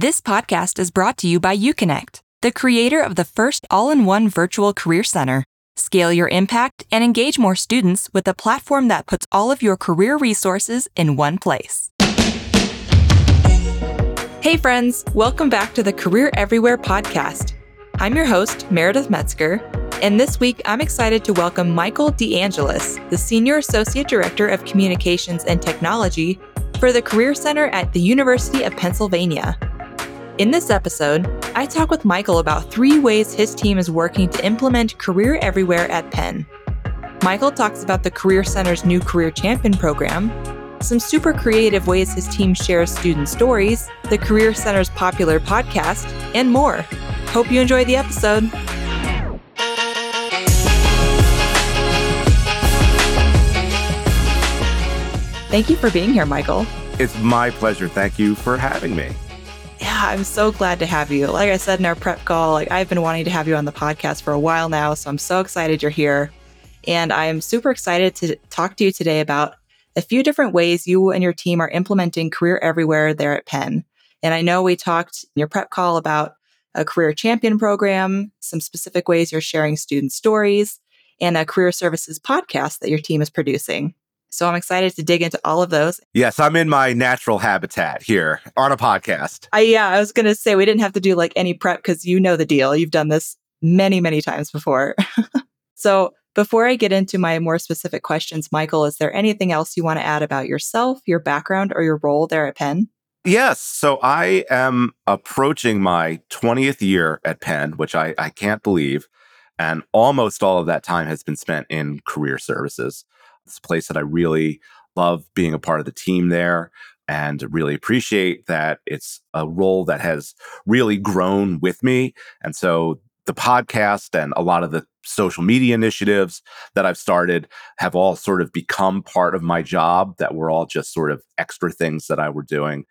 This podcast is brought to you by UConnect, the creator of the first all in one virtual career center. Scale your impact and engage more students with a platform that puts all of your career resources in one place. Hey, friends, welcome back to the Career Everywhere podcast. I'm your host, Meredith Metzger, and this week I'm excited to welcome Michael DeAngelis, the Senior Associate Director of Communications and Technology for the Career Center at the University of Pennsylvania. In this episode, I talk with Michael about three ways his team is working to implement Career Everywhere at Penn. Michael talks about the Career Center's new Career Champion program, some super creative ways his team shares student stories, the Career Center's popular podcast, and more. Hope you enjoy the episode. Thank you for being here, Michael. It's my pleasure. Thank you for having me. Yeah, I'm so glad to have you. Like I said in our prep call, like I've been wanting to have you on the podcast for a while now, so I'm so excited you're here. And I'm super excited to talk to you today about a few different ways you and your team are implementing Career Everywhere there at Penn. And I know we talked in your prep call about a career champion program, some specific ways you're sharing student stories, and a career services podcast that your team is producing. So I'm excited to dig into all of those. Yes, I'm in my natural habitat here on a podcast. I yeah, I was going to say we didn't have to do like any prep cuz you know the deal. You've done this many, many times before. so, before I get into my more specific questions, Michael, is there anything else you want to add about yourself, your background, or your role there at Penn? Yes. So I am approaching my 20th year at Penn, which I, I can't believe. And almost all of that time has been spent in career services. It's a place that I really love being a part of the team there and really appreciate that it's a role that has really grown with me. And so the podcast and a lot of the social media initiatives that I've started have all sort of become part of my job that were all just sort of extra things that I were doing.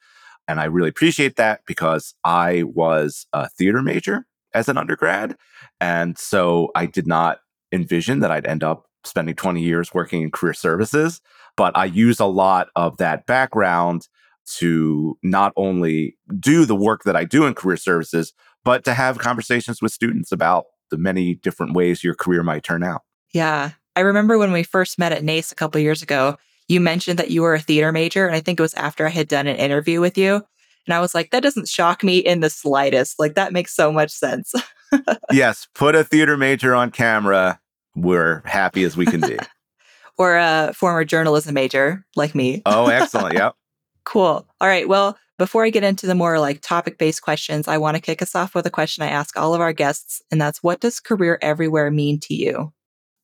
And I really appreciate that because I was a theater major as an undergrad. And so I did not envision that I'd end up spending 20 years working in career services, but I use a lot of that background to not only do the work that I do in career services, but to have conversations with students about the many different ways your career might turn out. Yeah. I remember when we first met at NACE a couple years ago, you mentioned that you were a theater major. And I think it was after I had done an interview with you. And I was like, that doesn't shock me in the slightest. Like, that makes so much sense. yes. Put a theater major on camera we're happy as we can be. or a former journalism major like me. oh, excellent. Yep. cool. All right. Well, before I get into the more like topic based questions, I want to kick us off with a question I ask all of our guests. And that's what does career everywhere mean to you?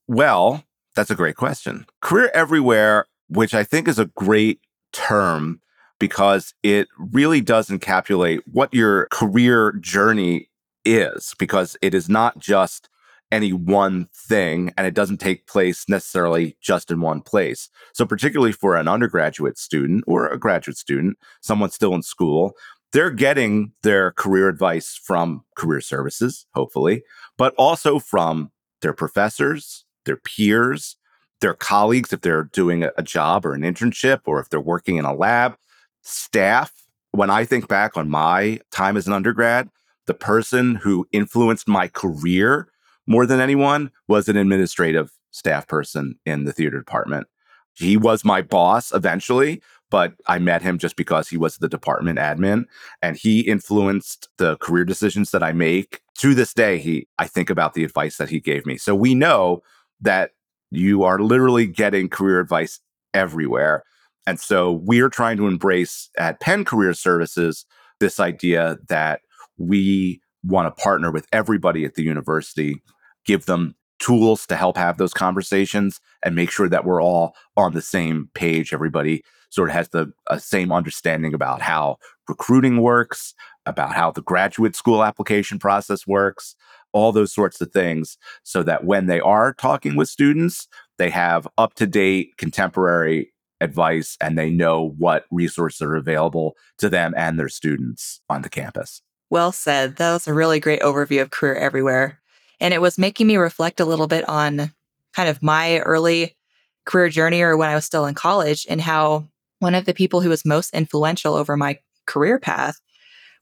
Well, that's a great question. Career everywhere, which I think is a great term because it really does encapsulate what your career journey is, because it is not just any one thing and it doesn't take place necessarily just in one place. So, particularly for an undergraduate student or a graduate student, someone still in school, they're getting their career advice from career services, hopefully, but also from their professors, their peers, their colleagues, if they're doing a job or an internship, or if they're working in a lab, staff. When I think back on my time as an undergrad, the person who influenced my career more than anyone was an administrative staff person in the theater department. He was my boss eventually, but I met him just because he was the department admin and he influenced the career decisions that I make. To this day, he I think about the advice that he gave me. So we know that you are literally getting career advice everywhere. And so we're trying to embrace at Penn Career Services this idea that we want to partner with everybody at the university, give them tools to help have those conversations and make sure that we're all on the same page. Everybody sort of has the uh, same understanding about how recruiting works, about how the graduate school application process works, all those sorts of things, so that when they are talking with students, they have up to date, contemporary advice and they know what resources are available to them and their students on the campus. Well said. That was a really great overview of Career Everywhere. And it was making me reflect a little bit on kind of my early career journey or when I was still in college and how one of the people who was most influential over my career path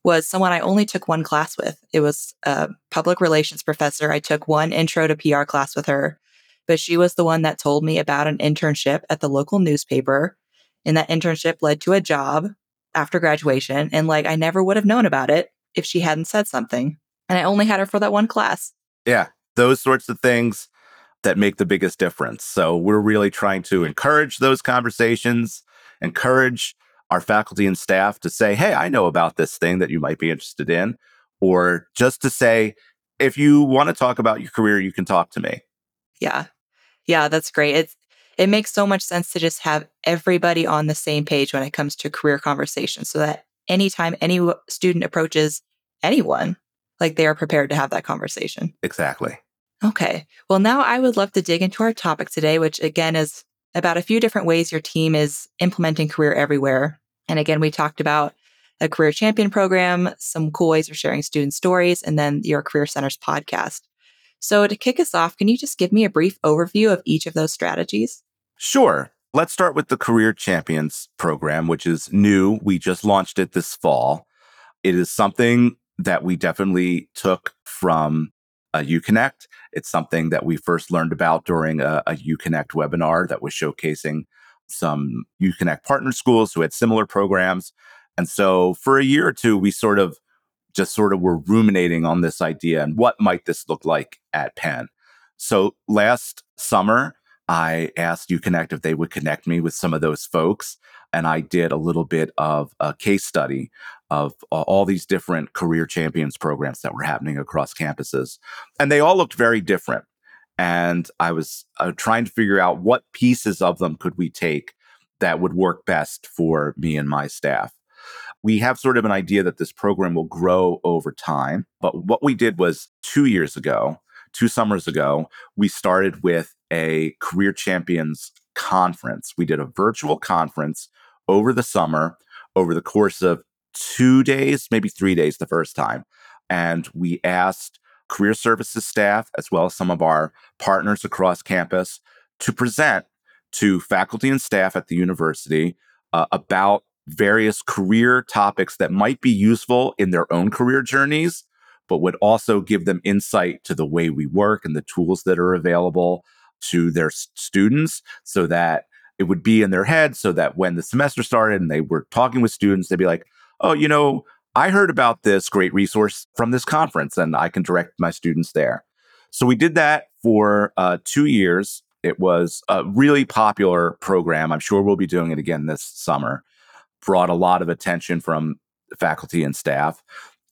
was someone I only took one class with. It was a public relations professor. I took one intro to PR class with her, but she was the one that told me about an internship at the local newspaper. And that internship led to a job after graduation. And like, I never would have known about it if she hadn't said something. And I only had her for that one class. Yeah. Those sorts of things that make the biggest difference. So we're really trying to encourage those conversations, encourage our faculty and staff to say, Hey, I know about this thing that you might be interested in. Or just to say, if you want to talk about your career, you can talk to me. Yeah. Yeah, that's great. It's it makes so much sense to just have everybody on the same page when it comes to career conversations so that anytime any student approaches anyone, like they are prepared to have that conversation. Exactly. Okay. Well, now I would love to dig into our topic today, which again is about a few different ways your team is implementing Career Everywhere. And again, we talked about a career champion program, some cool ways of sharing student stories, and then your Career Centers podcast. So, to kick us off, can you just give me a brief overview of each of those strategies? Sure. Let's start with the Career Champions program, which is new. We just launched it this fall. It is something that we definitely took from uh, UConnect. It's something that we first learned about during a, a UConnect webinar that was showcasing some UConnect partner schools who had similar programs. And so for a year or two, we sort of just sort of were ruminating on this idea and what might this look like at Penn. So last summer, I asked UConnect if they would connect me with some of those folks. And I did a little bit of a case study of all these different career champions programs that were happening across campuses. And they all looked very different. And I was uh, trying to figure out what pieces of them could we take that would work best for me and my staff. We have sort of an idea that this program will grow over time. But what we did was two years ago, two summers ago, we started with a career champions conference. We did a virtual conference over the summer, over the course of two days, maybe three days the first time. And we asked career services staff, as well as some of our partners across campus, to present to faculty and staff at the university uh, about various career topics that might be useful in their own career journeys, but would also give them insight to the way we work and the tools that are available to their students so that it would be in their head so that when the semester started and they were talking with students, they'd be like, oh, you know, I heard about this great resource from this conference and I can direct my students there. So we did that for uh, two years. It was a really popular program. I'm sure we'll be doing it again this summer. Brought a lot of attention from faculty and staff.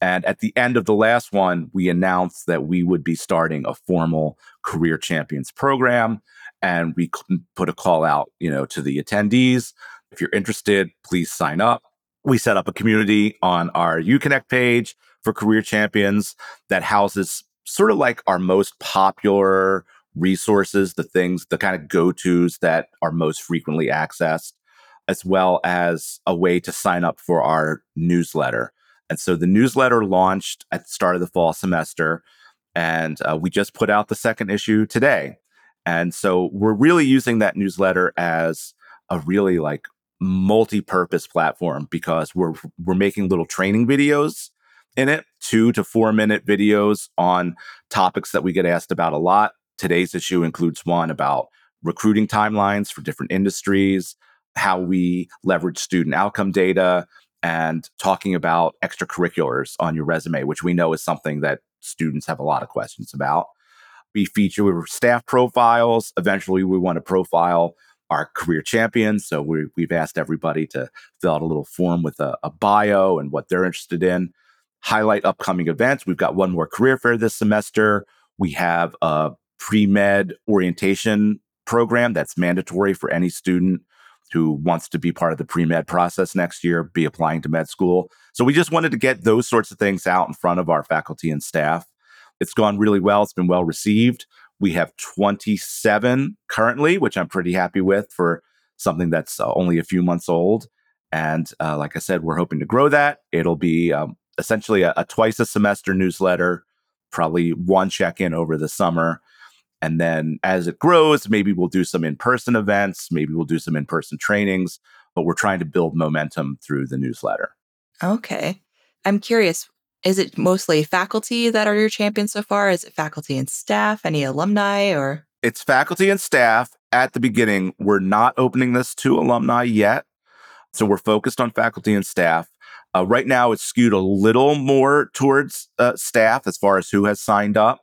And at the end of the last one, we announced that we would be starting a formal career champions program. And we put a call out, you know, to the attendees. If you're interested, please sign up we set up a community on our UConnect page for career champions that houses sort of like our most popular resources, the things, the kind of go tos that are most frequently accessed, as well as a way to sign up for our newsletter. And so the newsletter launched at the start of the fall semester, and uh, we just put out the second issue today. And so we're really using that newsletter as a really like multi-purpose platform because we're we're making little training videos in it, two to four minute videos on topics that we get asked about a lot. Today's issue includes one about recruiting timelines for different industries, how we leverage student outcome data, and talking about extracurriculars on your resume, which we know is something that students have a lot of questions about. We feature staff profiles. Eventually, we want to profile our career champions. So we, we've asked everybody to fill out a little form with a, a bio and what they're interested in. Highlight upcoming events. We've got one more career fair this semester. We have a pre med orientation program that's mandatory for any student who wants to be part of the pre med process next year, be applying to med school. So we just wanted to get those sorts of things out in front of our faculty and staff. It's gone really well. It's been well received. We have 27 currently, which I'm pretty happy with for something that's uh, only a few months old. And uh, like I said, we're hoping to grow that. It'll be um, essentially a, a twice a semester newsletter, probably one check in over the summer. And then as it grows, maybe we'll do some in person events, maybe we'll do some in person trainings, but we're trying to build momentum through the newsletter. Okay. I'm curious, is it mostly faculty that are your champions so far? Is it faculty and staff, any alumni or? It's faculty and staff at the beginning. We're not opening this to alumni yet. So we're focused on faculty and staff. Uh, right now, it's skewed a little more towards uh, staff as far as who has signed up,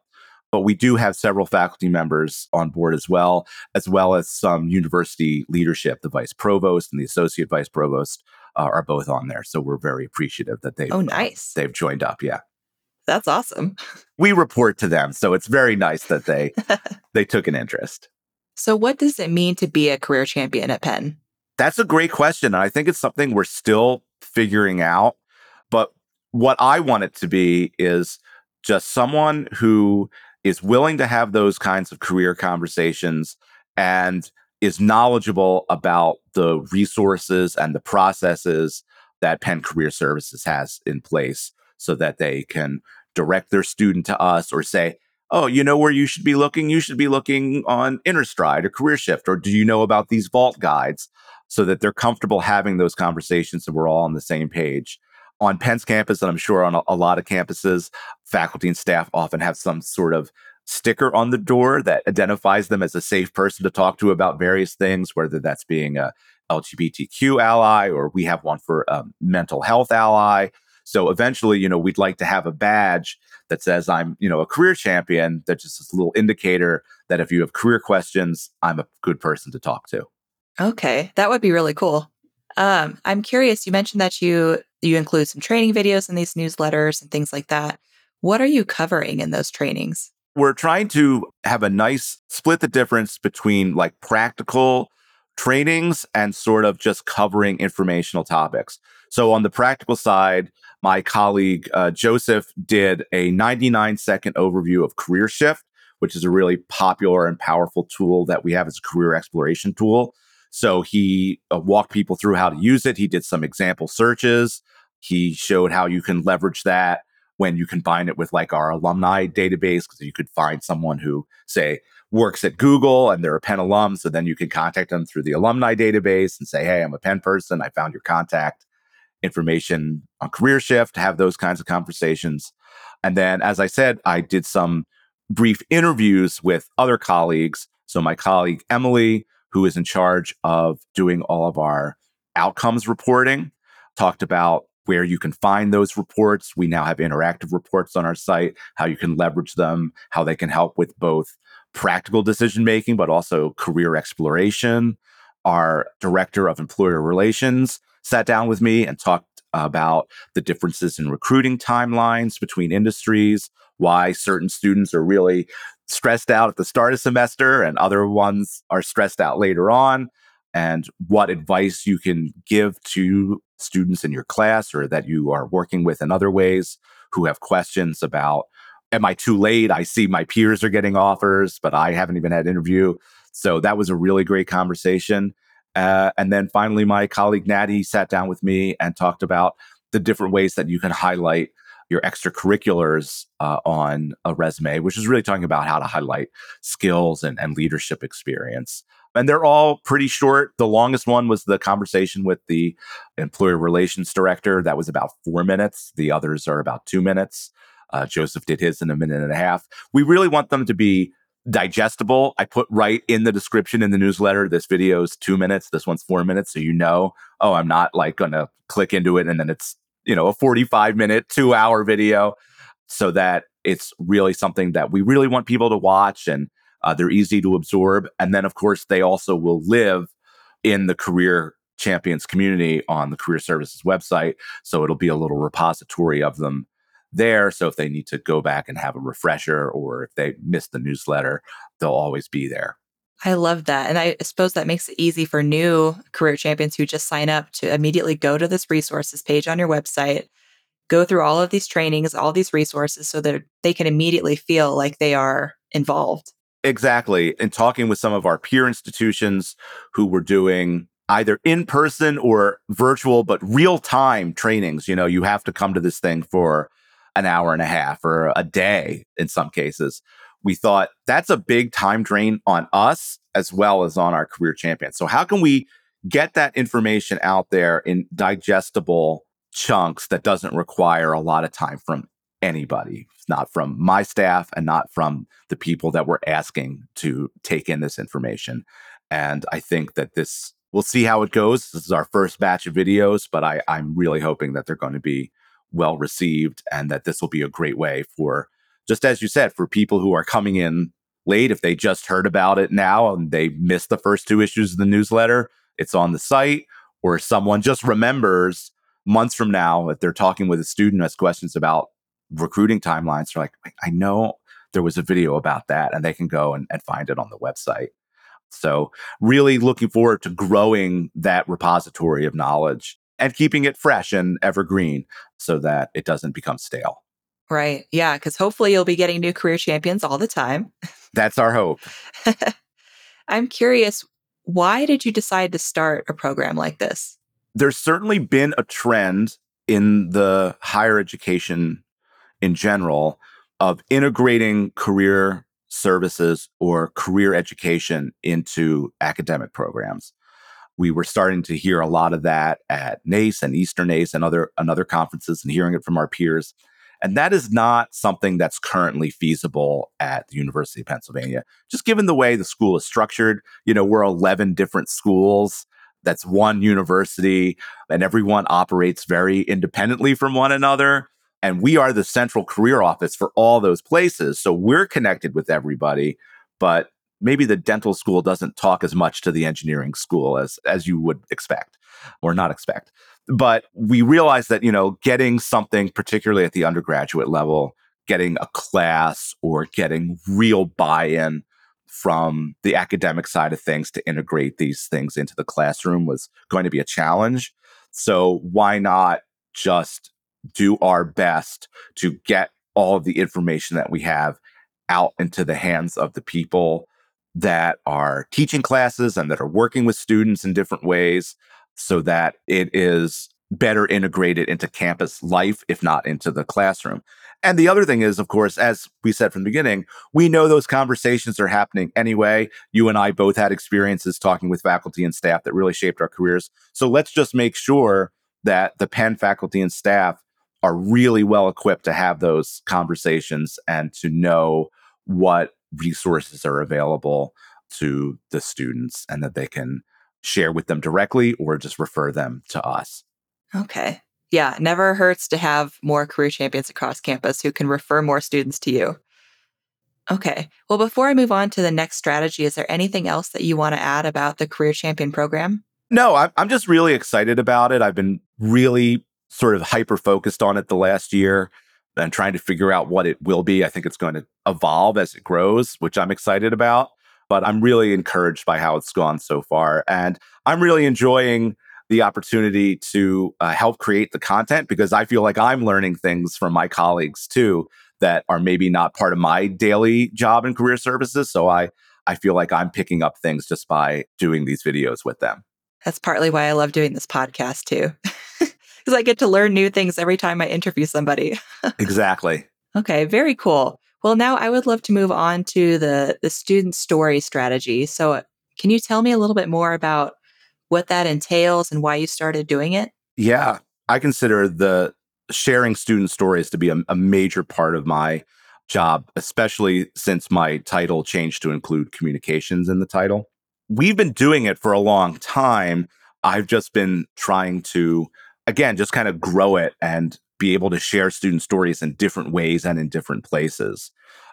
but we do have several faculty members on board as well, as well as some university leadership. The vice provost and the associate vice provost uh, are both on there, so we're very appreciative that they oh nice they've joined up. Yeah, that's awesome. We report to them, so it's very nice that they they took an interest. So, what does it mean to be a career champion at Penn? That's a great question. And I think it's something we're still figuring out. But what I want it to be is just someone who is willing to have those kinds of career conversations and is knowledgeable about the resources and the processes that Penn Career Services has in place so that they can direct their student to us or say, oh, you know where you should be looking? You should be looking on Interstride or Career Shift, or do you know about these vault guides? So that they're comfortable having those conversations and we're all on the same page. On Penn's campus, and I'm sure on a, a lot of campuses, faculty and staff often have some sort of sticker on the door that identifies them as a safe person to talk to about various things, whether that's being a LGBTQ ally or we have one for a mental health ally. So eventually, you know, we'd like to have a badge that says I'm, you know, a career champion. That's just a little indicator that if you have career questions, I'm a good person to talk to. Okay, that would be really cool. Um, I'm curious. You mentioned that you you include some training videos in these newsletters and things like that. What are you covering in those trainings? We're trying to have a nice split the difference between like practical trainings and sort of just covering informational topics. So on the practical side, my colleague uh, Joseph did a 99 second overview of Career Shift, which is a really popular and powerful tool that we have as a career exploration tool. So he uh, walked people through how to use it. He did some example searches. He showed how you can leverage that when you combine it with like our alumni database, because you could find someone who, say, works at Google and they're a Penn alum. So then you can contact them through the alumni database and say, Hey, I'm a Penn person. I found your contact information on Career Shift, have those kinds of conversations. And then, as I said, I did some brief interviews with other colleagues. So, my colleague Emily, who is in charge of doing all of our outcomes reporting, talked about where you can find those reports. We now have interactive reports on our site, how you can leverage them, how they can help with both practical decision making, but also career exploration. Our director of employer relations sat down with me and talked about the differences in recruiting timelines between industries, why certain students are really stressed out at the start of semester and other ones are stressed out later on, and what advice you can give to students in your class or that you are working with in other ways who have questions about am I too late? I see my peers are getting offers, but I haven't even had an interview. So that was a really great conversation. Uh, and then finally, my colleague Natty sat down with me and talked about the different ways that you can highlight your extracurriculars uh, on a resume, which is really talking about how to highlight skills and, and leadership experience. And they're all pretty short. The longest one was the conversation with the employer relations director. That was about four minutes. The others are about two minutes. Uh, Joseph did his in a minute and a half. We really want them to be digestible. I put right in the description in the newsletter. This video is two minutes. This one's four minutes. So you know, oh, I'm not like going to click into it and then it's, you know, a 45 minute, two hour video so that it's really something that we really want people to watch and uh, they're easy to absorb. And then, of course, they also will live in the career champions community on the career services website. So it'll be a little repository of them there. So if they need to go back and have a refresher or if they missed the newsletter, they'll always be there. I love that. And I suppose that makes it easy for new career champions who just sign up to immediately go to this resources page on your website, go through all of these trainings, all these resources so that they can immediately feel like they are involved. Exactly. And talking with some of our peer institutions who were doing either in person or virtual, but real time trainings. You know, you have to come to this thing for an hour and a half or a day in some cases. We thought that's a big time drain on us as well as on our career champions. So, how can we get that information out there in digestible chunks that doesn't require a lot of time from anybody, not from my staff and not from the people that we're asking to take in this information. And I think that this, we'll see how it goes. This is our first batch of videos, but I, I'm really hoping that they're going to be well received and that this will be a great way for, just as you said, for people who are coming in late, if they just heard about it now and they missed the first two issues of the newsletter, it's on the site, or someone just remembers months from now, if they're talking with a student has questions about recruiting timelines, they're like, I know there was a video about that, and they can go and, and find it on the website. So, really looking forward to growing that repository of knowledge and keeping it fresh and evergreen so that it doesn't become stale. Right. Yeah. Because hopefully you'll be getting new career champions all the time. That's our hope. I'm curious, why did you decide to start a program like this? There's certainly been a trend in the higher education in general of integrating career services or career education into academic programs. We were starting to hear a lot of that at NACE and Eastern NACE and other, and other conferences and hearing it from our peers. And that is not something that's currently feasible at the University of Pennsylvania. Just given the way the school is structured, you know, we're 11 different schools. That's one university, and everyone operates very independently from one another. And we are the central career office for all those places. So we're connected with everybody, but maybe the dental school doesn't talk as much to the engineering school as as you would expect or not expect but we realized that you know getting something particularly at the undergraduate level getting a class or getting real buy-in from the academic side of things to integrate these things into the classroom was going to be a challenge so why not just do our best to get all of the information that we have out into the hands of the people that are teaching classes and that are working with students in different ways so that it is better integrated into campus life, if not into the classroom. And the other thing is, of course, as we said from the beginning, we know those conversations are happening anyway. You and I both had experiences talking with faculty and staff that really shaped our careers. So let's just make sure that the Penn faculty and staff are really well equipped to have those conversations and to know what resources are available to the students and that they can share with them directly or just refer them to us. Okay. Yeah, never hurts to have more career champions across campus who can refer more students to you. Okay. Well, before I move on to the next strategy, is there anything else that you want to add about the Career Champion program? No, I'm just really excited about it. I've been really sort of hyper focused on it the last year and trying to figure out what it will be. I think it's going to evolve as it grows, which I'm excited about. But I'm really encouraged by how it's gone so far. And I'm really enjoying the opportunity to uh, help create the content because I feel like I'm learning things from my colleagues too that are maybe not part of my daily job in career services. So I, I feel like I'm picking up things just by doing these videos with them. That's partly why I love doing this podcast too. because I get to learn new things every time I interview somebody. exactly. Okay, very cool. Well, now I would love to move on to the the student story strategy. So, can you tell me a little bit more about what that entails and why you started doing it? Yeah, I consider the sharing student stories to be a, a major part of my job, especially since my title changed to include communications in the title. We've been doing it for a long time. I've just been trying to again, just kind of grow it and be able to share student stories in different ways and in different places.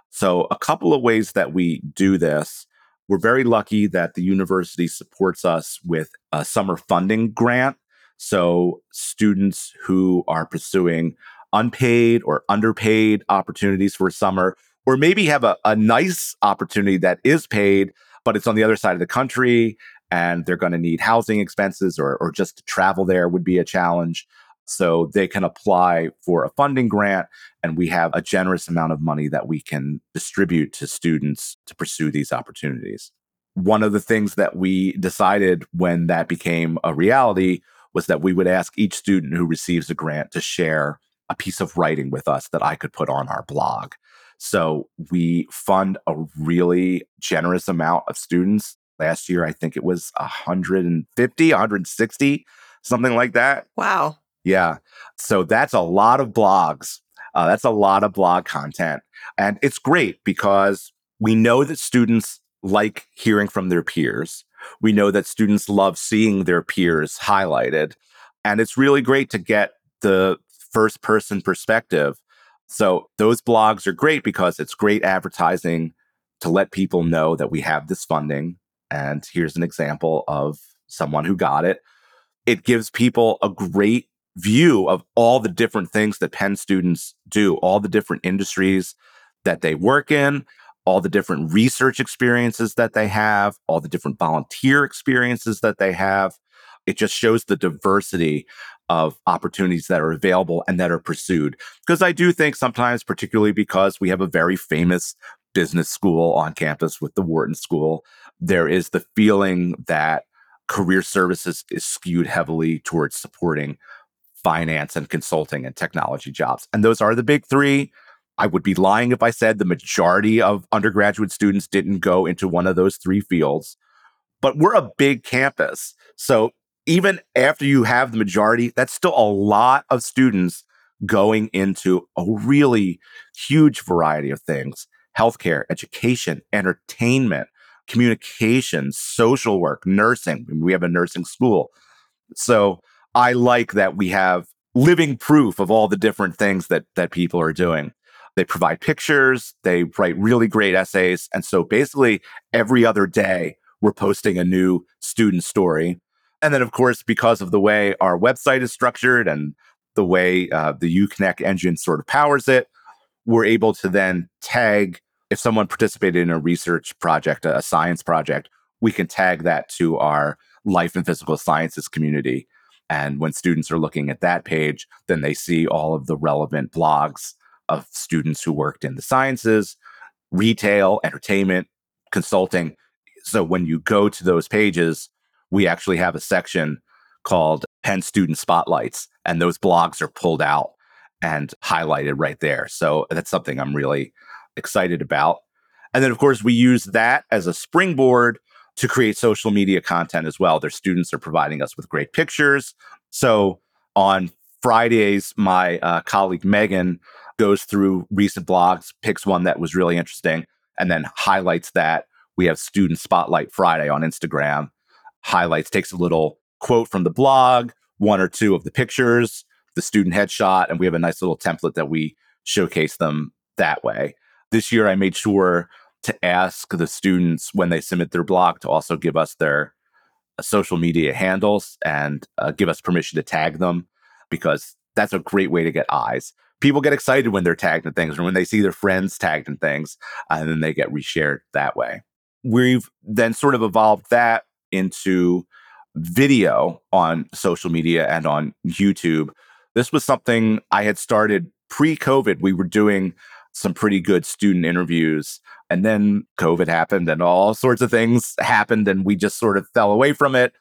So, a couple of ways that we do this. We're very lucky that the university supports us with a summer funding grant. So, students who are pursuing unpaid or underpaid opportunities for summer, or maybe have a, a nice opportunity that is paid, but it's on the other side of the country and they're going to need housing expenses or, or just to travel there would be a challenge. So they can apply for a funding grant, and we have a generous amount of money that we can distribute to students to pursue these opportunities. One of the things that we decided when that became a reality was that we would ask each student who receives a grant to share a piece of writing with us that I could put on our blog. So we fund a really generous amount of students Last year, I think it was 150, 160, something like that. Wow. Yeah. So that's a lot of blogs. Uh, that's a lot of blog content. And it's great because we know that students like hearing from their peers. We know that students love seeing their peers highlighted. And it's really great to get the first person perspective. So those blogs are great because it's great advertising to let people know that we have this funding. And here's an example of someone who got it. It gives people a great view of all the different things that Penn students do, all the different industries that they work in, all the different research experiences that they have, all the different volunteer experiences that they have. It just shows the diversity of opportunities that are available and that are pursued. Because I do think sometimes, particularly because we have a very famous business school on campus with the Wharton School, there is the feeling that career services is skewed heavily towards supporting finance and consulting and technology jobs. And those are the big three. I would be lying if I said the majority of undergraduate students didn't go into one of those three fields. But we're a big campus. So even after you have the majority, that's still a lot of students going into a really huge variety of things healthcare, education, entertainment, communications, social work, nursing. We have a nursing school. So I like that we have living proof of all the different things that that people are doing. They provide pictures, they write really great essays, and so basically every other day we're posting a new student story. And then of course because of the way our website is structured and the way uh, the UConnect engine sort of powers it, we're able to then tag if someone participated in a research project, a science project, we can tag that to our life and physical sciences community and when students are looking at that page, then they see all of the relevant blogs of students who worked in the sciences, retail, entertainment, consulting. So when you go to those pages, we actually have a section called Penn Student Spotlights, and those blogs are pulled out and highlighted right there. So that's something I'm really excited about. And then, of course, we use that as a springboard to create social media content as well. Their students are providing us with great pictures. So on Fridays, my uh, colleague Megan goes through recent blogs, picks one that was really interesting, and then highlights that. We have Student Spotlight Friday on Instagram, highlights, takes a little quote from the blog, one or two of the pictures, the student headshot, and we have a nice little template that we showcase them that way. This year, I made sure to ask the students when they submit their blog to also give us their uh, social media handles and uh, give us permission to tag them because that's a great way to get eyes. People get excited when they're tagged in things or when they see their friends tagged in things, and then they get reshared that way. We've then sort of evolved that into video on social media and on YouTube. This was something I had started pre COVID. We were doing some pretty good student interviews. And then COVID happened and all sorts of things happened, and we just sort of fell away from it.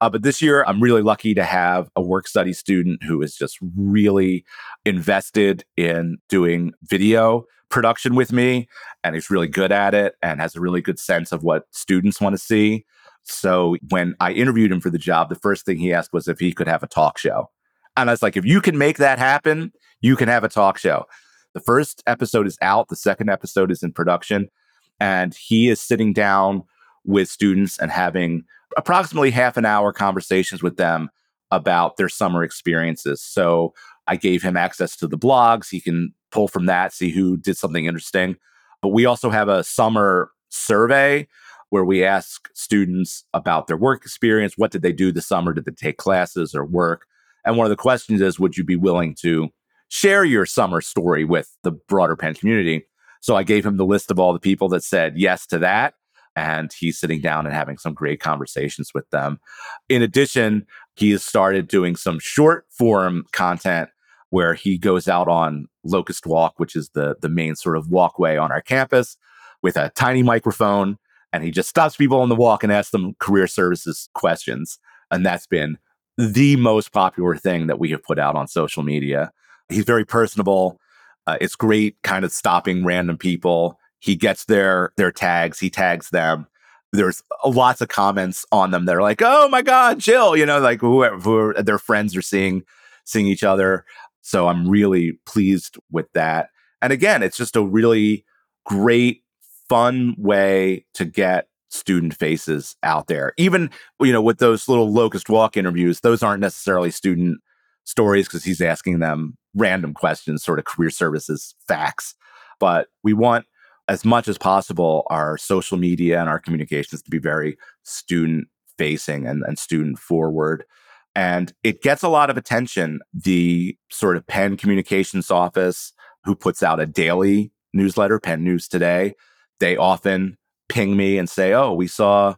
Uh, but this year, I'm really lucky to have a work study student who is just really invested in doing video production with me. And he's really good at it and has a really good sense of what students want to see. So when I interviewed him for the job, the first thing he asked was if he could have a talk show. And I was like, if you can make that happen, you can have a talk show. The first episode is out, the second episode is in production, and he is sitting down with students and having approximately half an hour conversations with them about their summer experiences. So I gave him access to the blogs. He can pull from that, see who did something interesting. But we also have a summer survey where we ask students about their work experience. What did they do this summer? Did they take classes or work? And one of the questions is Would you be willing to share your summer story with the broader Penn community. So I gave him the list of all the people that said yes to that. And he's sitting down and having some great conversations with them. In addition, he has started doing some short form content where he goes out on Locust Walk, which is the, the main sort of walkway on our campus, with a tiny microphone. And he just stops people on the walk and asks them career services questions. And that's been the most popular thing that we have put out on social media. He's very personable. Uh, it's great kind of stopping random people. He gets their their tags, he tags them. There's lots of comments on them that are like, "Oh my god, Jill," you know, like whoever, who their friends are seeing seeing each other. So I'm really pleased with that. And again, it's just a really great, fun way to get student faces out there. Even, you know, with those little locust walk interviews, those aren't necessarily student stories because he's asking them random questions, sort of career services facts. But we want as much as possible our social media and our communications to be very student facing and, and student forward. And it gets a lot of attention. The sort of Penn Communications Office, who puts out a daily newsletter, Penn News Today, they often ping me and say, Oh, we saw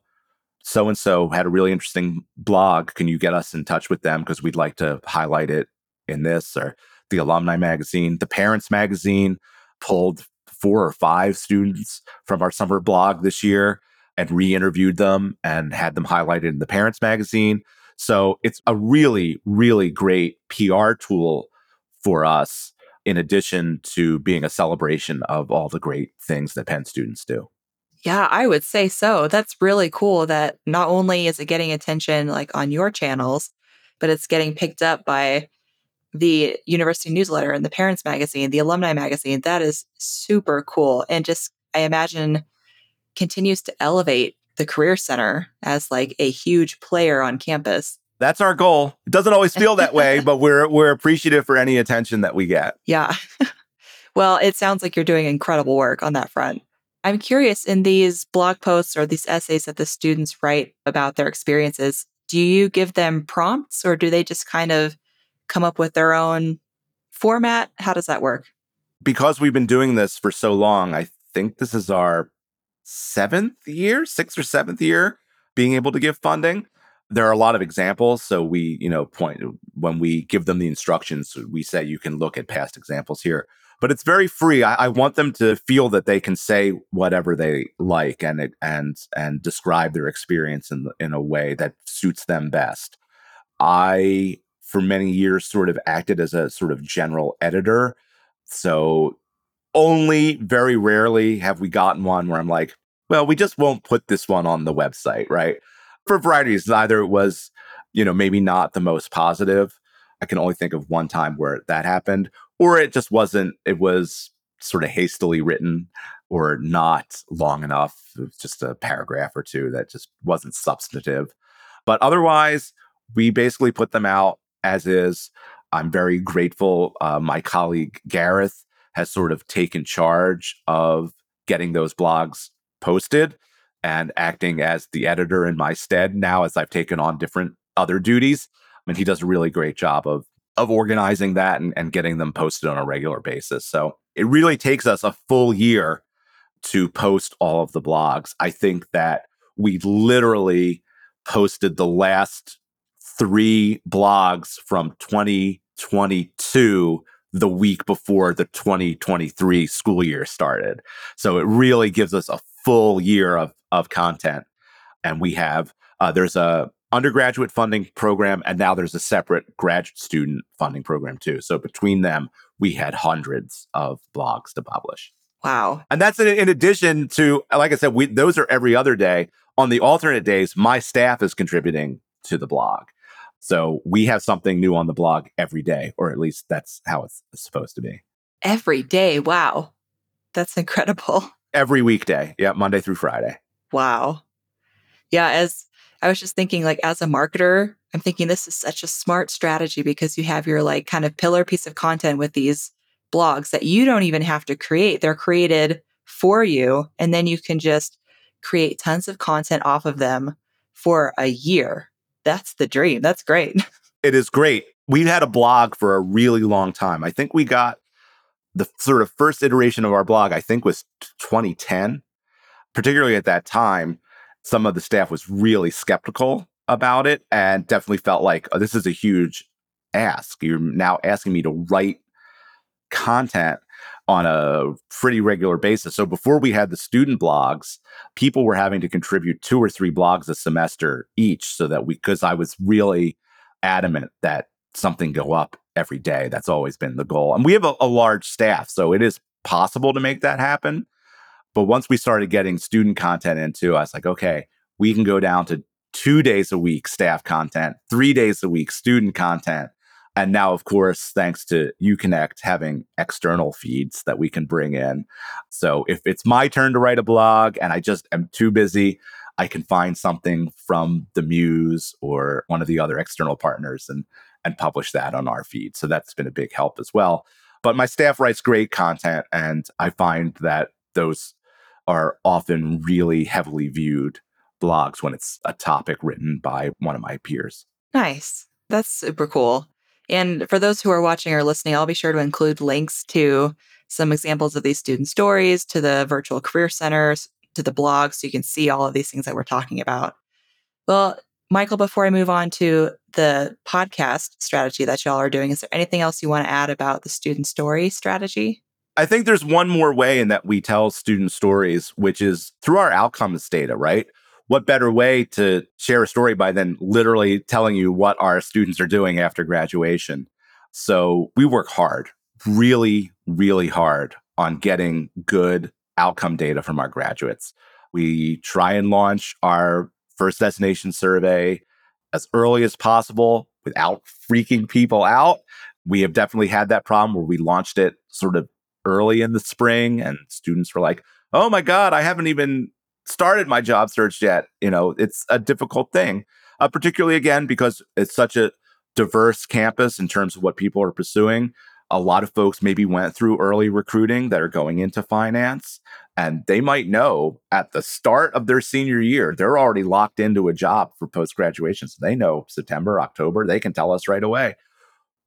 so and so had a really interesting blog. Can you get us in touch with them? Because we'd like to highlight it in this or the alumni magazine. The parents magazine pulled four or five students from our summer blog this year and re interviewed them and had them highlighted in the parents magazine. So it's a really, really great PR tool for us, in addition to being a celebration of all the great things that Penn students do. Yeah, I would say so. That's really cool that not only is it getting attention like on your channels, but it's getting picked up by the university newsletter and the parents magazine, the alumni magazine. That is super cool. And just, I imagine, continues to elevate the Career Center as like a huge player on campus. That's our goal. It doesn't always feel that way, but we're we're appreciative for any attention that we get. Yeah. well, it sounds like you're doing incredible work on that front. I'm curious in these blog posts or these essays that the students write about their experiences, do you give them prompts or do they just kind of come up with their own format? How does that work? Because we've been doing this for so long, I think this is our seventh year, sixth or seventh year being able to give funding. There are a lot of examples. So we, you know, point when we give them the instructions, we say you can look at past examples here. But it's very free. I, I want them to feel that they can say whatever they like and and and describe their experience in in a way that suits them best. I for many years sort of acted as a sort of general editor. So only very rarely have we gotten one where I'm like, well, we just won't put this one on the website, right? For varieties, either it was, you know, maybe not the most positive. I can only think of one time where that happened, or it just wasn't, it was sort of hastily written or not long enough. It was just a paragraph or two that just wasn't substantive. But otherwise, we basically put them out as is. I'm very grateful. Uh, my colleague Gareth has sort of taken charge of getting those blogs posted and acting as the editor in my stead now as I've taken on different other duties. I and mean, he does a really great job of of organizing that and, and getting them posted on a regular basis. So it really takes us a full year to post all of the blogs. I think that we literally posted the last three blogs from 2022 the week before the 2023 school year started. So it really gives us a full year of, of content. And we have, uh, there's a undergraduate funding program, and now there's a separate graduate student funding program too. So between them, we had hundreds of blogs to publish. Wow. And that's in, in addition to, like I said, we, those are every other day. On the alternate days, my staff is contributing to the blog. So we have something new on the blog every day, or at least that's how it's supposed to be. Every day. Wow. That's incredible. Every weekday. Yeah, Monday through Friday. Wow. Yeah, as I was just thinking, like, as a marketer, I'm thinking this is such a smart strategy because you have your like kind of pillar piece of content with these blogs that you don't even have to create. They're created for you. And then you can just create tons of content off of them for a year that's the dream. That's great. It is great. We've had a blog for a really long time. I think we got the sort of first iteration of our blog, I think was 2010. Particularly at that time, some of the staff was really skeptical about it and definitely felt like oh, this is a huge ask. You're now asking me to write content on a pretty regular basis. So before we had the student blogs, people were having to contribute two or three blogs a semester each so that we, because I was really adamant that something go up every day. That's always been the goal. And we have a, a large staff, so it is possible to make that happen. But once we started getting student content into, I was like, okay, we can go down to two days a week staff content, three days a week student content. And now, of course, thanks to UConnect having external feeds that we can bring in. So if it's my turn to write a blog and I just am too busy, I can find something from the Muse or one of the other external partners and and publish that on our feed. So that's been a big help as well. But my staff writes great content and I find that those are often really heavily viewed blogs when it's a topic written by one of my peers. Nice. That's super cool. And for those who are watching or listening, I'll be sure to include links to some examples of these student stories, to the virtual career centers, to the blog, so you can see all of these things that we're talking about. Well, Michael, before I move on to the podcast strategy that y'all are doing, is there anything else you want to add about the student story strategy? I think there's one more way in that we tell student stories, which is through our outcomes data, right? What better way to share a story by than literally telling you what our students are doing after graduation? So we work hard, really, really hard on getting good outcome data from our graduates. We try and launch our first destination survey as early as possible without freaking people out. We have definitely had that problem where we launched it sort of early in the spring and students were like, "Oh my god, I haven't even started my job search yet." You know, it's a difficult thing. Uh, particularly again because it's such a diverse campus in terms of what people are pursuing a lot of folks maybe went through early recruiting that are going into finance and they might know at the start of their senior year they're already locked into a job for post graduation so they know september october they can tell us right away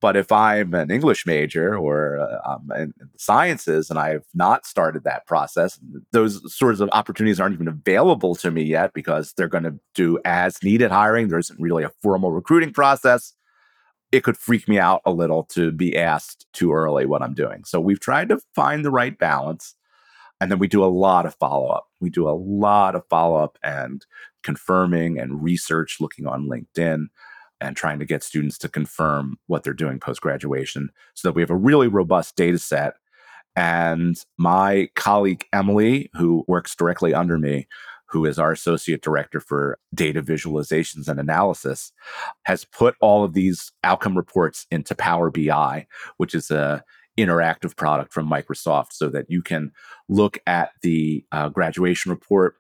but if i'm an english major or uh, um, in sciences and i have not started that process those sorts of opportunities aren't even available to me yet because they're going to do as needed hiring there isn't really a formal recruiting process it could freak me out a little to be asked too early what I'm doing. So we've tried to find the right balance. And then we do a lot of follow up. We do a lot of follow up and confirming and research, looking on LinkedIn and trying to get students to confirm what they're doing post graduation so that we have a really robust data set. And my colleague, Emily, who works directly under me, who is our associate director for data visualizations and analysis, has put all of these outcome reports into Power BI, which is a interactive product from Microsoft so that you can look at the uh, graduation report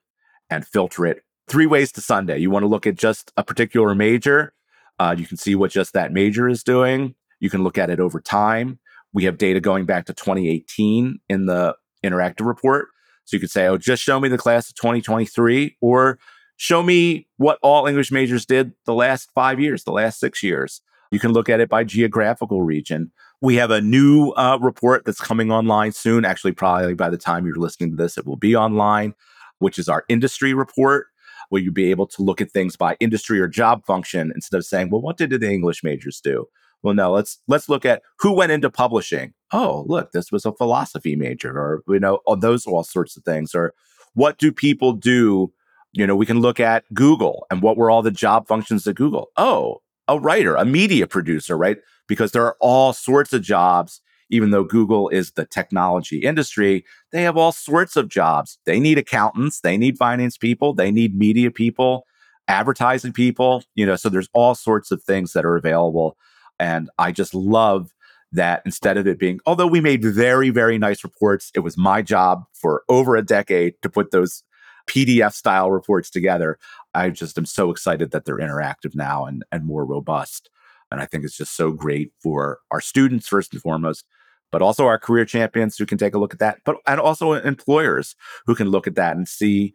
and filter it three ways to Sunday. You want to look at just a particular major. Uh, you can see what just that major is doing. You can look at it over time. We have data going back to 2018 in the interactive report. So you could say, oh, just show me the class of 2023 or show me what all English majors did the last five years, the last six years. You can look at it by geographical region. We have a new uh, report that's coming online soon. Actually, probably by the time you're listening to this, it will be online, which is our industry report, where you'll be able to look at things by industry or job function instead of saying, well, what did the English majors do? Well, no, let's let's look at who went into publishing. Oh, look, this was a philosophy major, or you know, all those all sorts of things. Or what do people do? You know, we can look at Google and what were all the job functions at Google. Oh, a writer, a media producer, right? Because there are all sorts of jobs. Even though Google is the technology industry, they have all sorts of jobs. They need accountants, they need finance people, they need media people, advertising people, you know, so there's all sorts of things that are available and I just love that instead of it being, although we made very, very nice reports, it was my job for over a decade to put those PDF style reports together. I just am so excited that they're interactive now and, and more robust. And I think it's just so great for our students, first and foremost, but also our career champions who can take a look at that, but and also employers who can look at that and see,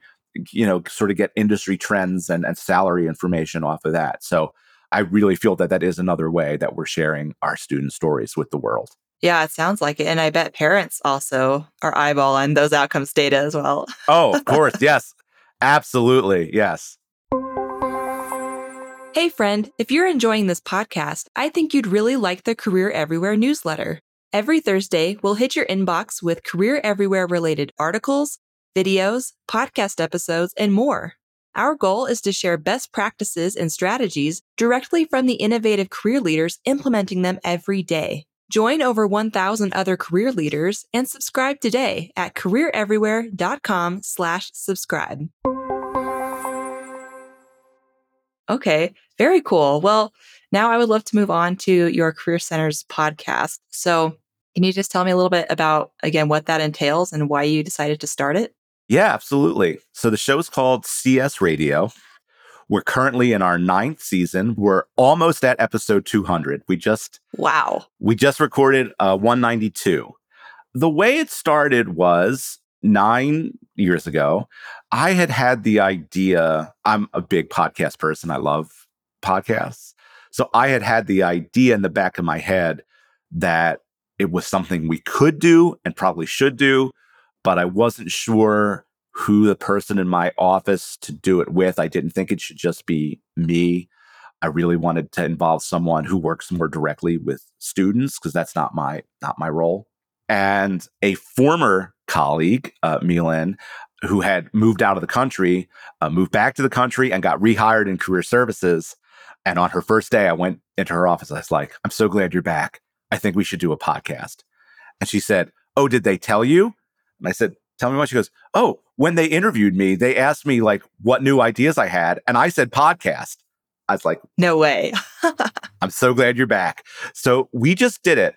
you know, sort of get industry trends and, and salary information off of that. So I really feel that that is another way that we're sharing our student stories with the world. Yeah, it sounds like it. And I bet parents also are eyeballing those outcomes data as well. oh, of course. Yes. Absolutely. Yes. Hey, friend, if you're enjoying this podcast, I think you'd really like the Career Everywhere newsletter. Every Thursday, we'll hit your inbox with Career Everywhere related articles, videos, podcast episodes, and more. Our goal is to share best practices and strategies directly from the innovative career leaders implementing them every day. Join over 1,000 other career leaders and subscribe today at careereverywhere.com slash subscribe. Okay, very cool. Well, Now, I would love to move on to your Career Centers podcast. So, can you just tell me a little bit about, again, what that entails and why you decided to start it? Yeah, absolutely. So, the show is called CS Radio. We're currently in our ninth season. We're almost at episode 200. We just wow. We just recorded uh, 192. The way it started was nine years ago. I had had the idea. I'm a big podcast person. I love podcasts. So I had had the idea in the back of my head that it was something we could do and probably should do, but I wasn't sure who the person in my office to do it with. I didn't think it should just be me. I really wanted to involve someone who works more directly with students because that's not my not my role. And a former colleague, uh, Milan, who had moved out of the country, uh, moved back to the country and got rehired in career services. And on her first day, I went into her office. I was like, I'm so glad you're back. I think we should do a podcast. And she said, Oh, did they tell you? And I said, Tell me what. She goes, Oh, when they interviewed me, they asked me like what new ideas I had. And I said podcast. I was like, No way. I'm so glad you're back. So we just did it.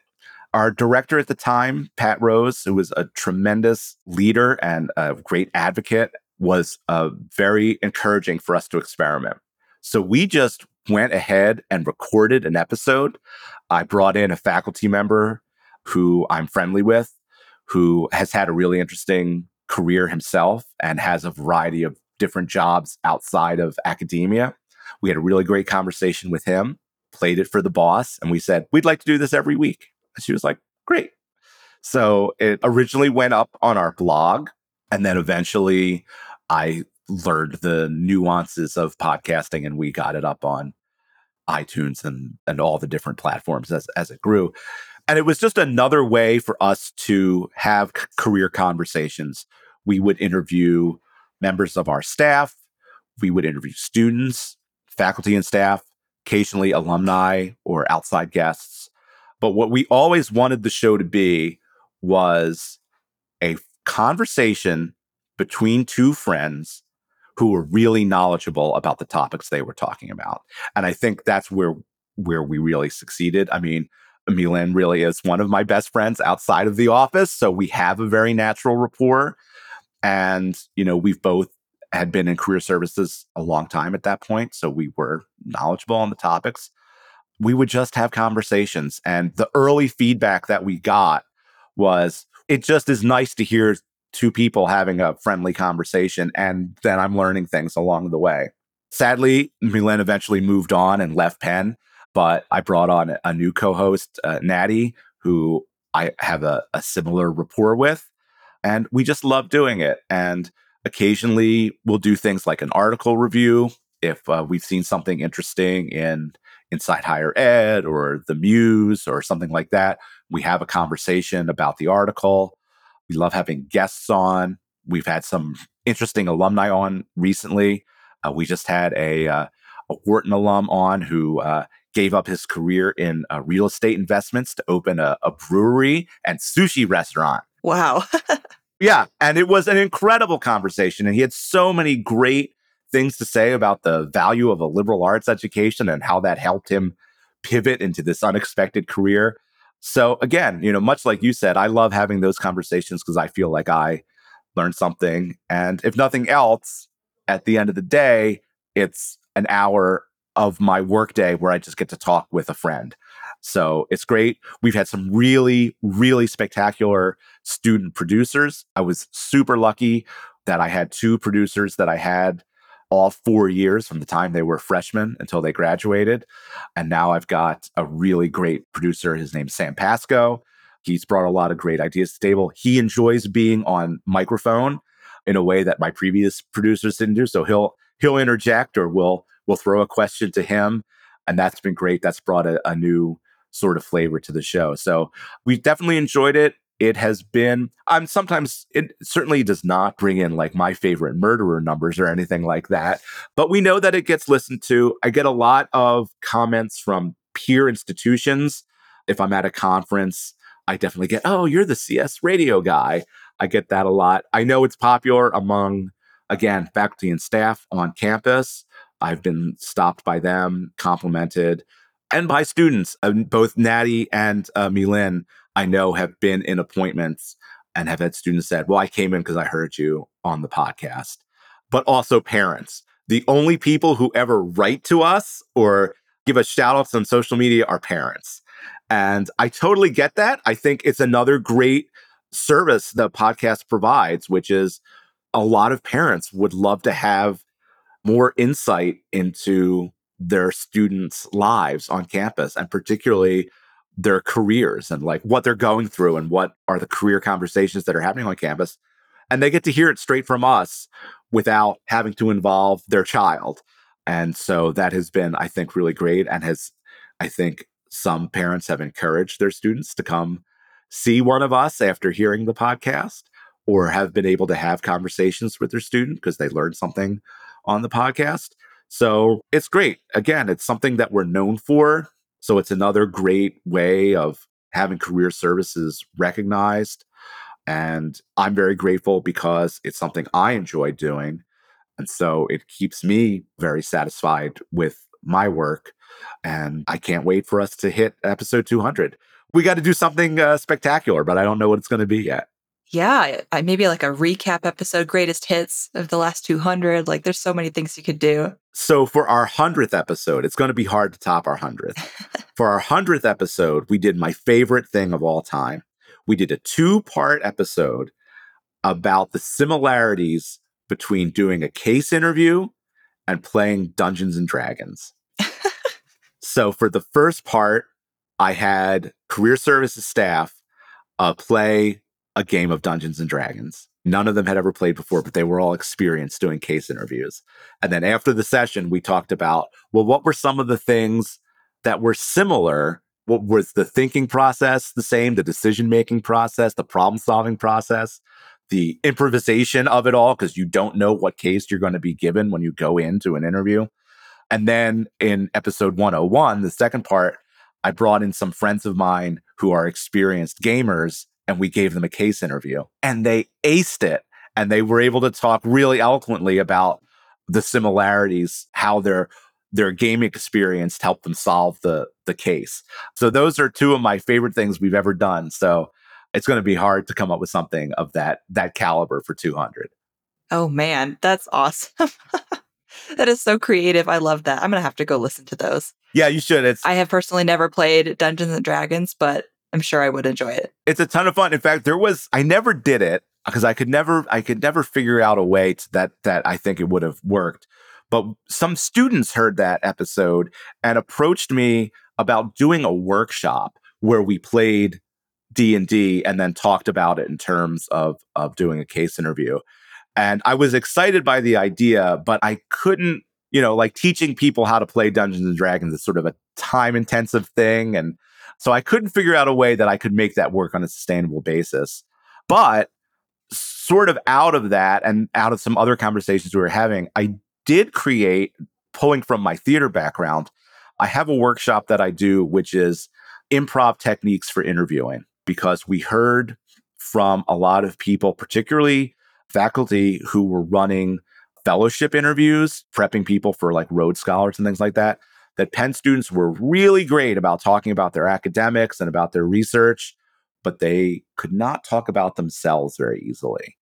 Our director at the time, Pat Rose, who was a tremendous leader and a great advocate, was uh, very encouraging for us to experiment. So we just went ahead and recorded an episode. I brought in a faculty member who I'm friendly with, who has had a really interesting career himself and has a variety of different jobs outside of academia. We had a really great conversation with him, played it for the boss, and we said, We'd like to do this every week. She was like, Great. So it originally went up on our blog. And then eventually I learned the nuances of podcasting and we got it up on iTunes and and all the different platforms as as it grew. And it was just another way for us to have career conversations. We would interview members of our staff, we would interview students, faculty and staff, occasionally alumni or outside guests. But what we always wanted the show to be was a conversation between two friends who were really knowledgeable about the topics they were talking about. And I think that's where where we really succeeded. I mean, Milan really is one of my best friends outside of the office, so we have a very natural rapport. And you know, we've both had been in career services a long time at that point, so we were knowledgeable on the topics. We would just have conversations, and the early feedback that we got was it just is nice to hear two people having a friendly conversation and then I'm learning things along the way. Sadly, Milan eventually moved on and left Penn, but I brought on a new co-host, uh, Natty, who I have a, a similar rapport with, and we just love doing it. And occasionally, we'll do things like an article review if uh, we've seen something interesting in Inside Higher Ed or the Muse or something like that. We have a conversation about the article. We love having guests on. We've had some interesting alumni on recently. Uh, we just had a, uh, a Wharton alum on who uh, gave up his career in uh, real estate investments to open a, a brewery and sushi restaurant. Wow. yeah. And it was an incredible conversation. And he had so many great things to say about the value of a liberal arts education and how that helped him pivot into this unexpected career. So again, you know, much like you said, I love having those conversations because I feel like I learned something. And if nothing else, at the end of the day, it's an hour of my workday where I just get to talk with a friend. So it's great. We've had some really, really spectacular student producers. I was super lucky that I had two producers that I had all four years from the time they were freshmen until they graduated. And now I've got a really great producer. His name's Sam Pasco. He's brought a lot of great ideas to the table. He enjoys being on microphone in a way that my previous producers didn't do. So he'll he'll interject or we'll we'll throw a question to him. And that's been great. That's brought a, a new sort of flavor to the show. So we've definitely enjoyed it it has been i'm sometimes it certainly does not bring in like My Favorite Murder numbers or anything like that but we know that it gets listened to. I get a lot of comments from peer institutions. If i'm at a conference i definitely get oh you're the cs radio guy. I get that a lot. I know it's popular among again faculty and staff on campus. I've been stopped by them complimented and by students. Uh, both Natty and uh, Milan, I know, have been in appointments and have had students said, Well, I came in because I heard you on the podcast, but also parents. The only people who ever write to us or give us shout outs on social media are parents. And I totally get that. I think it's another great service the podcast provides, which is a lot of parents would love to have more insight into their students' lives on campus and particularly their careers and like what they're going through and what are the career conversations that are happening on campus. And they get to hear it straight from us without having to involve their child. And so that has been, I think, really great and has, I think, some parents have encouraged their students to come see one of us after hearing the podcast or have been able to have conversations with their student because they learned something on the podcast. So it's great. Again, it's something that we're known for. So it's another great way of having career services recognized. And I'm very grateful because it's something I enjoy doing. And so it keeps me very satisfied with my work. And I can't wait for us to hit episode 200. We got to do something uh, spectacular, but I don't know what it's going to be yet. Yeah, I, maybe like a recap episode, greatest hits of the last 200. Like there's so many things you could do. So for our 100th episode, it's going to be hard to top our 100th. for our 100th episode, we did my favorite thing of all time. We did a two part episode about the similarities between doing a case interview and playing Dungeons and Dragons. so for the first part, I had career services staff uh, play a game of Dungeons and Dragons. None of them had ever played before, but they were all experienced doing case interviews. And then after the session, we talked about, well, what were some of the things that were similar? What was the thinking process the same, the decision making process, the problem solving process, the improvisation of it all, because you don't know what case you're going to be given when you go into an interview. And then in episode 101, the second part, I brought in some friends of mine who are experienced gamers and we gave them a case interview and they aced it and they were able to talk really eloquently about the similarities how their their game experience helped them solve the the case. So those are two of my favorite things we've ever done so it's going to be hard to come up with something of that that caliber for 200 oh man that's awesome. That is so creative i love that. I'm going to have to go listen to those. Yeah you should it's i have personally never played dungeons and dragons but I'm sure I would enjoy it. It's a ton of fun. In fact, there was I never did it because I could never I could never figure out a way to, that that I think it would have worked. But some students heard that episode and approached me about doing a workshop where we played D&D and then talked about it in terms of of doing a case interview. And I was excited by the idea, but I couldn't, you know, like teaching people how to play Dungeons and Dragons is sort of a time intensive thing and so I couldn't figure out a way that I could make that work on a sustainable basis. But sort of out of that and out of some other conversations we were having, I did create, pulling from my theater background, I have a workshop that I do, which is improv techniques for interviewing, because we heard from a lot of people, particularly faculty who were running fellowship interviews, prepping people for like Rhodes Scholars and things like that, that Penn students were really great about talking about their academics and about their research, but they could not talk about themselves very easily.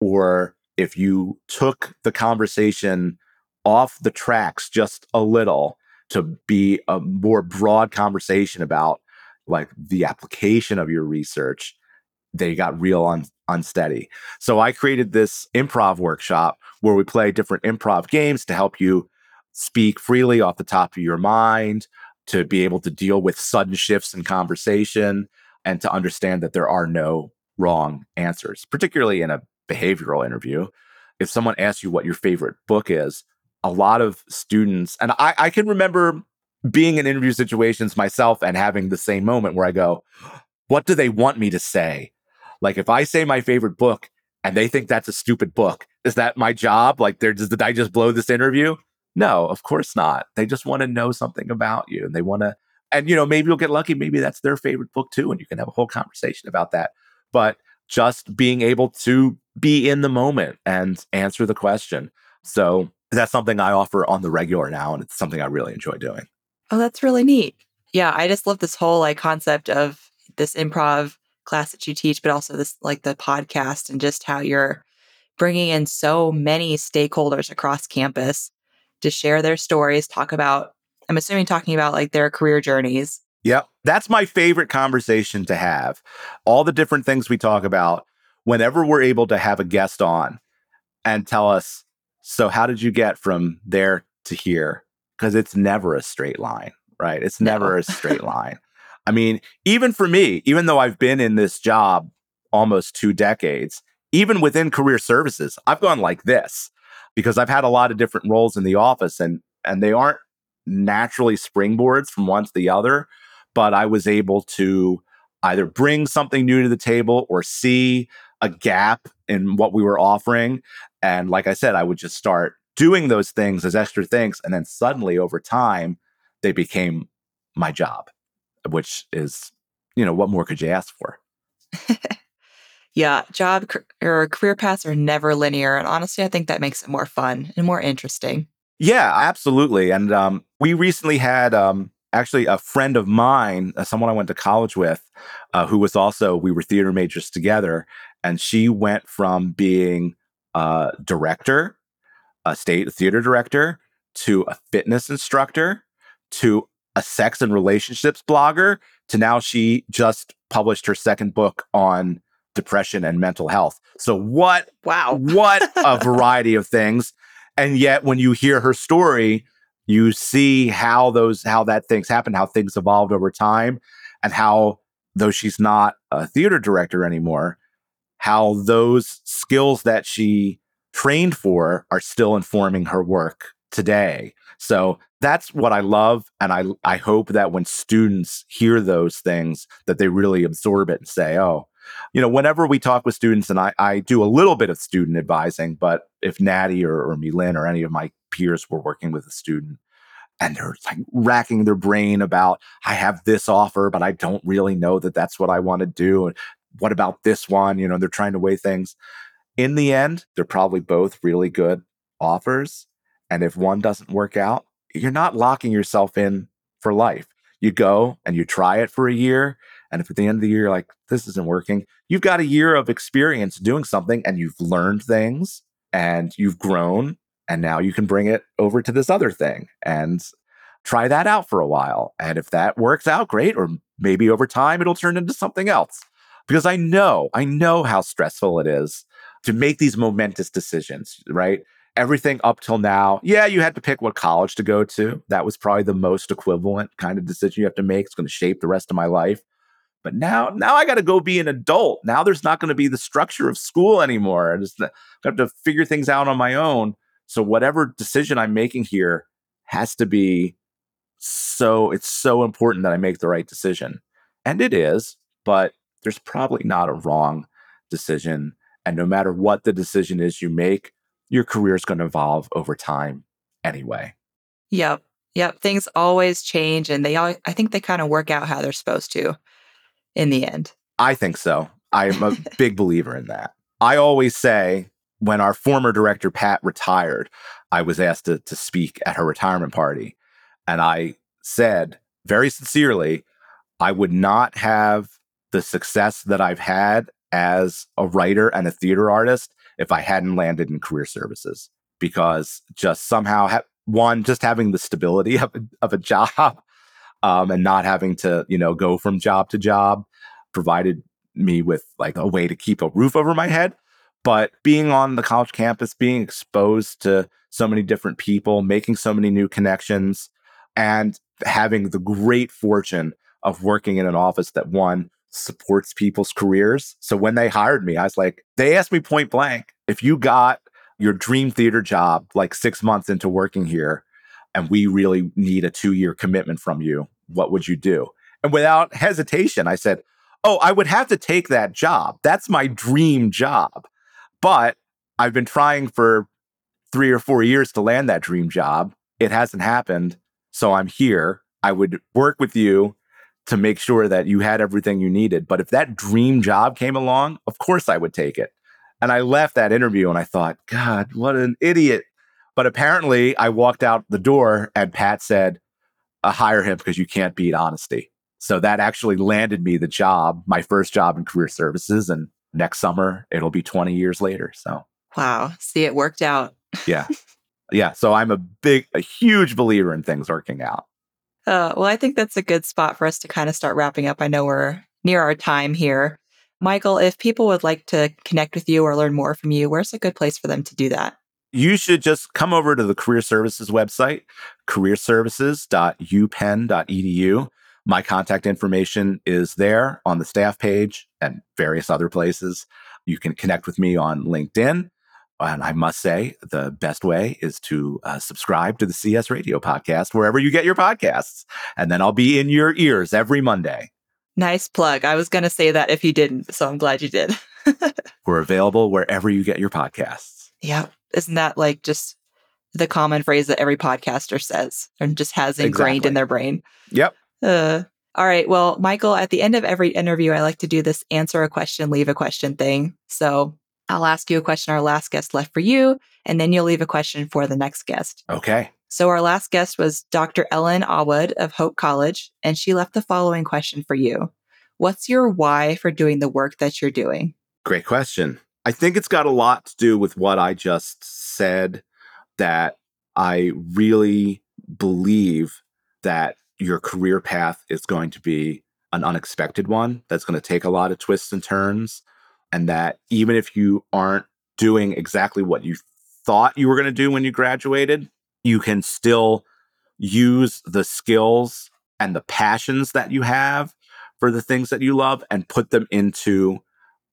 Or if you took the conversation off the tracks just a little to be a more broad conversation about like the application of your research, they got real un- unsteady. So I created this improv workshop where we play different improv games to help you speak freely off the top of your mind, to be able to deal with sudden shifts in conversation, and to understand that there are no wrong answers, particularly in a behavioral interview. If someone asks you what your favorite book is, a lot of students, and I, I can remember being in interview situations myself and having the same moment where I go, What do they want me to say? Like, if I say my favorite book and they think that's a stupid book, is that my job? Like, did I just blow this interview? No, of course not. They just want to know something about you and they want to, and you know, maybe you'll get lucky. Maybe that's their favorite book too. And you can have a whole conversation about that. But just being able to be in the moment and answer the question. So that's something I offer on the regular now. And it's something I really enjoy doing. Oh, that's really neat. Yeah, I just love this whole like concept of this improv class that you teach, but also this like the podcast and just how you're bringing in so many stakeholders across campus to share their stories, talk about, I'm assuming talking about like their career journeys. Yep. That's my favorite conversation to have. All the different things we talk about whenever we're able to have a guest on and tell us, so how did you get from there to here? Because it's never a straight line, right? It's never no. a straight line. I mean, even for me, even though I've been in this job almost two decades, even within career services, I've gone like this because I've had a lot of different roles in the office and and they aren't naturally springboards from one to the other, but I was able to either bring something new to the table or see a gap in what we were offering and like I said, I would just start doing those things as extra things and then suddenly over time they became my job which is, you know, what more could you ask for? yeah, job or career paths are never linear. And honestly, I think that makes it more fun and more interesting. Yeah, absolutely. And um, we recently had um, actually a friend of mine, uh, someone I went to college with, uh, who was also, we were theater majors together. And she went from being a director, a state theater director, to a fitness instructor, to a sex and relationships blogger to now she just published her second book on depression and mental health. So what wow. what a variety of things. And yet when you hear her story, you see how those how that things happen, how things evolved over time and how though she's not a theater director anymore, how those skills that she trained for are still informing her work today. So that's what I love. And I, I hope that when students hear those things, that they really absorb it and say, oh, you know, whenever we talk with students, and I, I do a little bit of student advising, but if Natty or, or or any of my peers were working with a student, and they're like racking their brain about i have this offer but i don't really know that that's what i want to do and what about this one you know they're trying to weigh things in the end they're probably both really good offers and if one doesn't work out, you're not locking yourself in for life. You go and you try it for a year. And if at the end of the year, like, this isn't working, you've got a year of experience doing something and you've learned things and you've grown. And now you can bring it over to this other thing and try that out for a while. And if that works out, great. Or maybe over time, it'll turn into something else. Because I know, I know how stressful it is to make these momentous decisions, right? everything up till now, yeah, you had to pick what college to go to. That was probably the most equivalent kind of decision you have to make. It's going to shape the rest of my life. But now, now I got to go be an adult. Now there's not going to be the structure of school anymore. I just uh, have to figure things out on my own. So whatever decision I'm making here has to be so. It's so important that I make the right decision, and it is. But there's probably not a wrong decision. And no matter what the decision is you make, your career is going to evolve over time anyway. Yep. Yep. Things always change and they all, I think they kind of work out how they're supposed to in the end. I think so. I'm a big believer in that. I always say when our former director, Pat, retired, I was asked to, to speak at her retirement party. And I said very sincerely, I would not have the success that I've had as a writer and a theater artist if I hadn't landed in career services because just somehow ha- one just having the stability of a, of a job um, and not having to you know go from job to job provided me with like a way to keep a roof over my head but being on the college campus being exposed to so many different people making so many new connections and having the great fortune of working in an office that one supports people's careers. So when they hired me, I was like, they asked me point blank, if you got your dream theater job like six months into working here, and we really need a two year commitment from you, what would you do? And without hesitation, I said, Oh, I would have to take that job. That's my dream job. But I've been trying for three or four years to land that dream job. It hasn't happened. So I'm here. I would work with you to make sure that you had everything you needed. But if that dream job came along, of course I would take it. And I left that interview and I thought, God, what an idiot. But apparently I walked out the door and Pat said, uh, hire him because you can't beat honesty. So that actually landed me the job, my first job in career services. And next summer, it'll be 20 years later. So, wow. See, it worked out. yeah. Yeah. So I'm a big, a huge believer in things working out. Uh, well, I think that's a good spot for us to kind of start wrapping up. I know we're near our time here. Michael, if people would like to connect with you or learn more from you, where's a good place for them to do that? You should just come over to the Career Services website, careerservices.upenn.edu. My contact information is there on the staff page and various other places. You can connect with me on LinkedIn. And I must say, the best way is to uh, subscribe to the CS Radio podcast wherever you get your podcasts. And then I'll be in your ears every Monday. Nice plug. I was going to say that if you didn't, so I'm glad you did. We're available wherever you get your podcasts. Yeah. Isn't that like just the common phrase that every podcaster says and just has ingrained exactly. in their brain? Yep. Uh, all right. Well, Michael, at the end of every interview, I like to do this answer a question, leave a question thing. So I'll ask you a question our last guest left for you, and then you'll leave a question for the next guest. Okay. So our last guest was Dr. Ellen Awad of Hope College, and she left the following question for you. What's your why for doing the work that you're doing? Great question. I think it's got a lot to do with what I just said that I really believe that your career path is going to be an unexpected one that's going to take a lot of twists and turns and that even if you aren't doing exactly what you thought you were going to do when you graduated, you can still use the skills and the passions that you have for the things that you love and put them into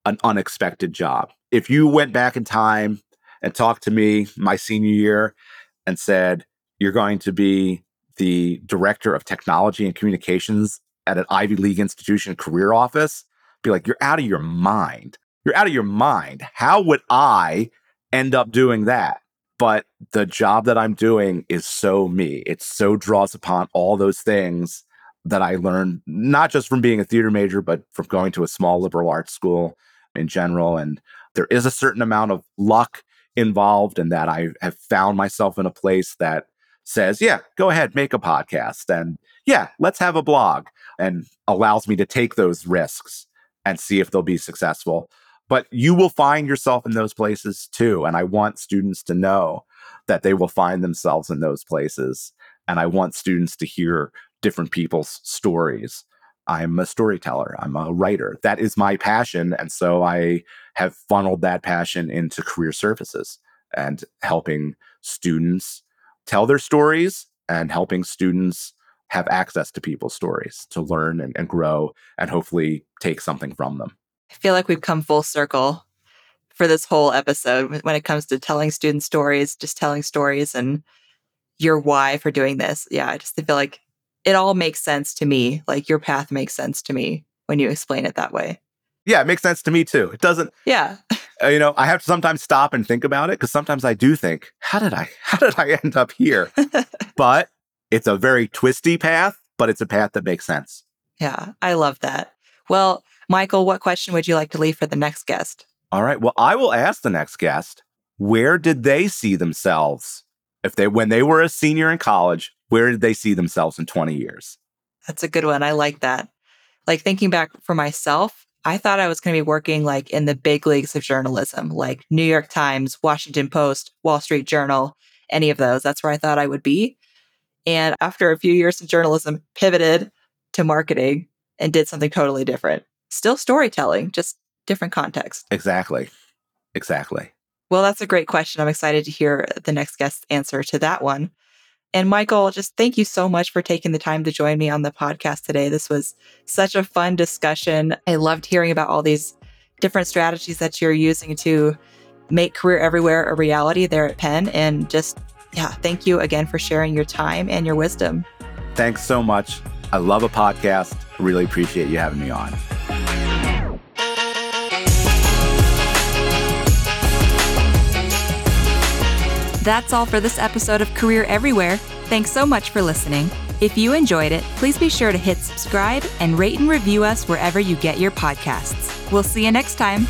an unexpected job. If you went back in time and talked to me my senior year and said, You're going to be the director of technology and communications at an Ivy League institution career office, be like, You're out of your mind. You're out of your mind. How would I end up doing that? But the job that I'm doing is so me. It so draws upon all those things that I learned, not just from being a theater major, but from going to a small liberal arts school in general. And there is a certain amount of luck involved in that I have found myself in a place that says, yeah, go ahead, make a podcast. And yeah, let's have a blog and allows me to take those risks and see if they'll be successful but you will find yourself in those places too. And I want students to know that they will find themselves in those places. And I want students to hear different people's stories. I'm a storyteller, I'm a writer. That is my passion. And so I have funneled that passion into career services and helping students tell their stories and helping students have access to people's stories to learn and, and grow and hopefully take something from them. I feel like we've come full circle for this whole episode when it comes to telling students stories, just telling stories and your why for doing this. Yeah, I just feel like it all makes sense to me. Like your path makes sense to me when you explain it that way. Yeah, it makes sense to me too. It doesn't. Yeah. Uh, you know, I have to sometimes stop and think about it because sometimes I do think, how did I, how did I end up here? but it's a very twisty path, but it's a path that makes sense. Yeah, I love that. Well, Michael, what question would you like to leave for the next guest? All right. Well, I will ask the next guest where did they see themselves if they when they were a senior in college where did they see themselves in 20 years that's a good one i like that like thinking back for myself i thought i was going to be working like in the big leagues of journalism like new york times washington post wall street journal any of those that's where i thought i would be and after a few years of journalism pivoted to marketing and did something totally different still storytelling, just different context. Exactly. Exactly. Well, that's a great question. I'm excited to hear the next guest's answer to that one. And Michael, just thank you so much for taking the time to join me on the podcast today. This was such a fun discussion. I loved hearing about all these different strategies that you're using to make Career Everywhere a reality there at Penn. And just, yeah, thank you again for sharing your time and your wisdom. Thanks so much. I love a podcast. Really appreciate you having me on. That's all for this episode of Career Everywhere. Thanks so much for listening. If you enjoyed it, please be sure to hit subscribe and rate and review us wherever you get your podcasts. We'll see you next time.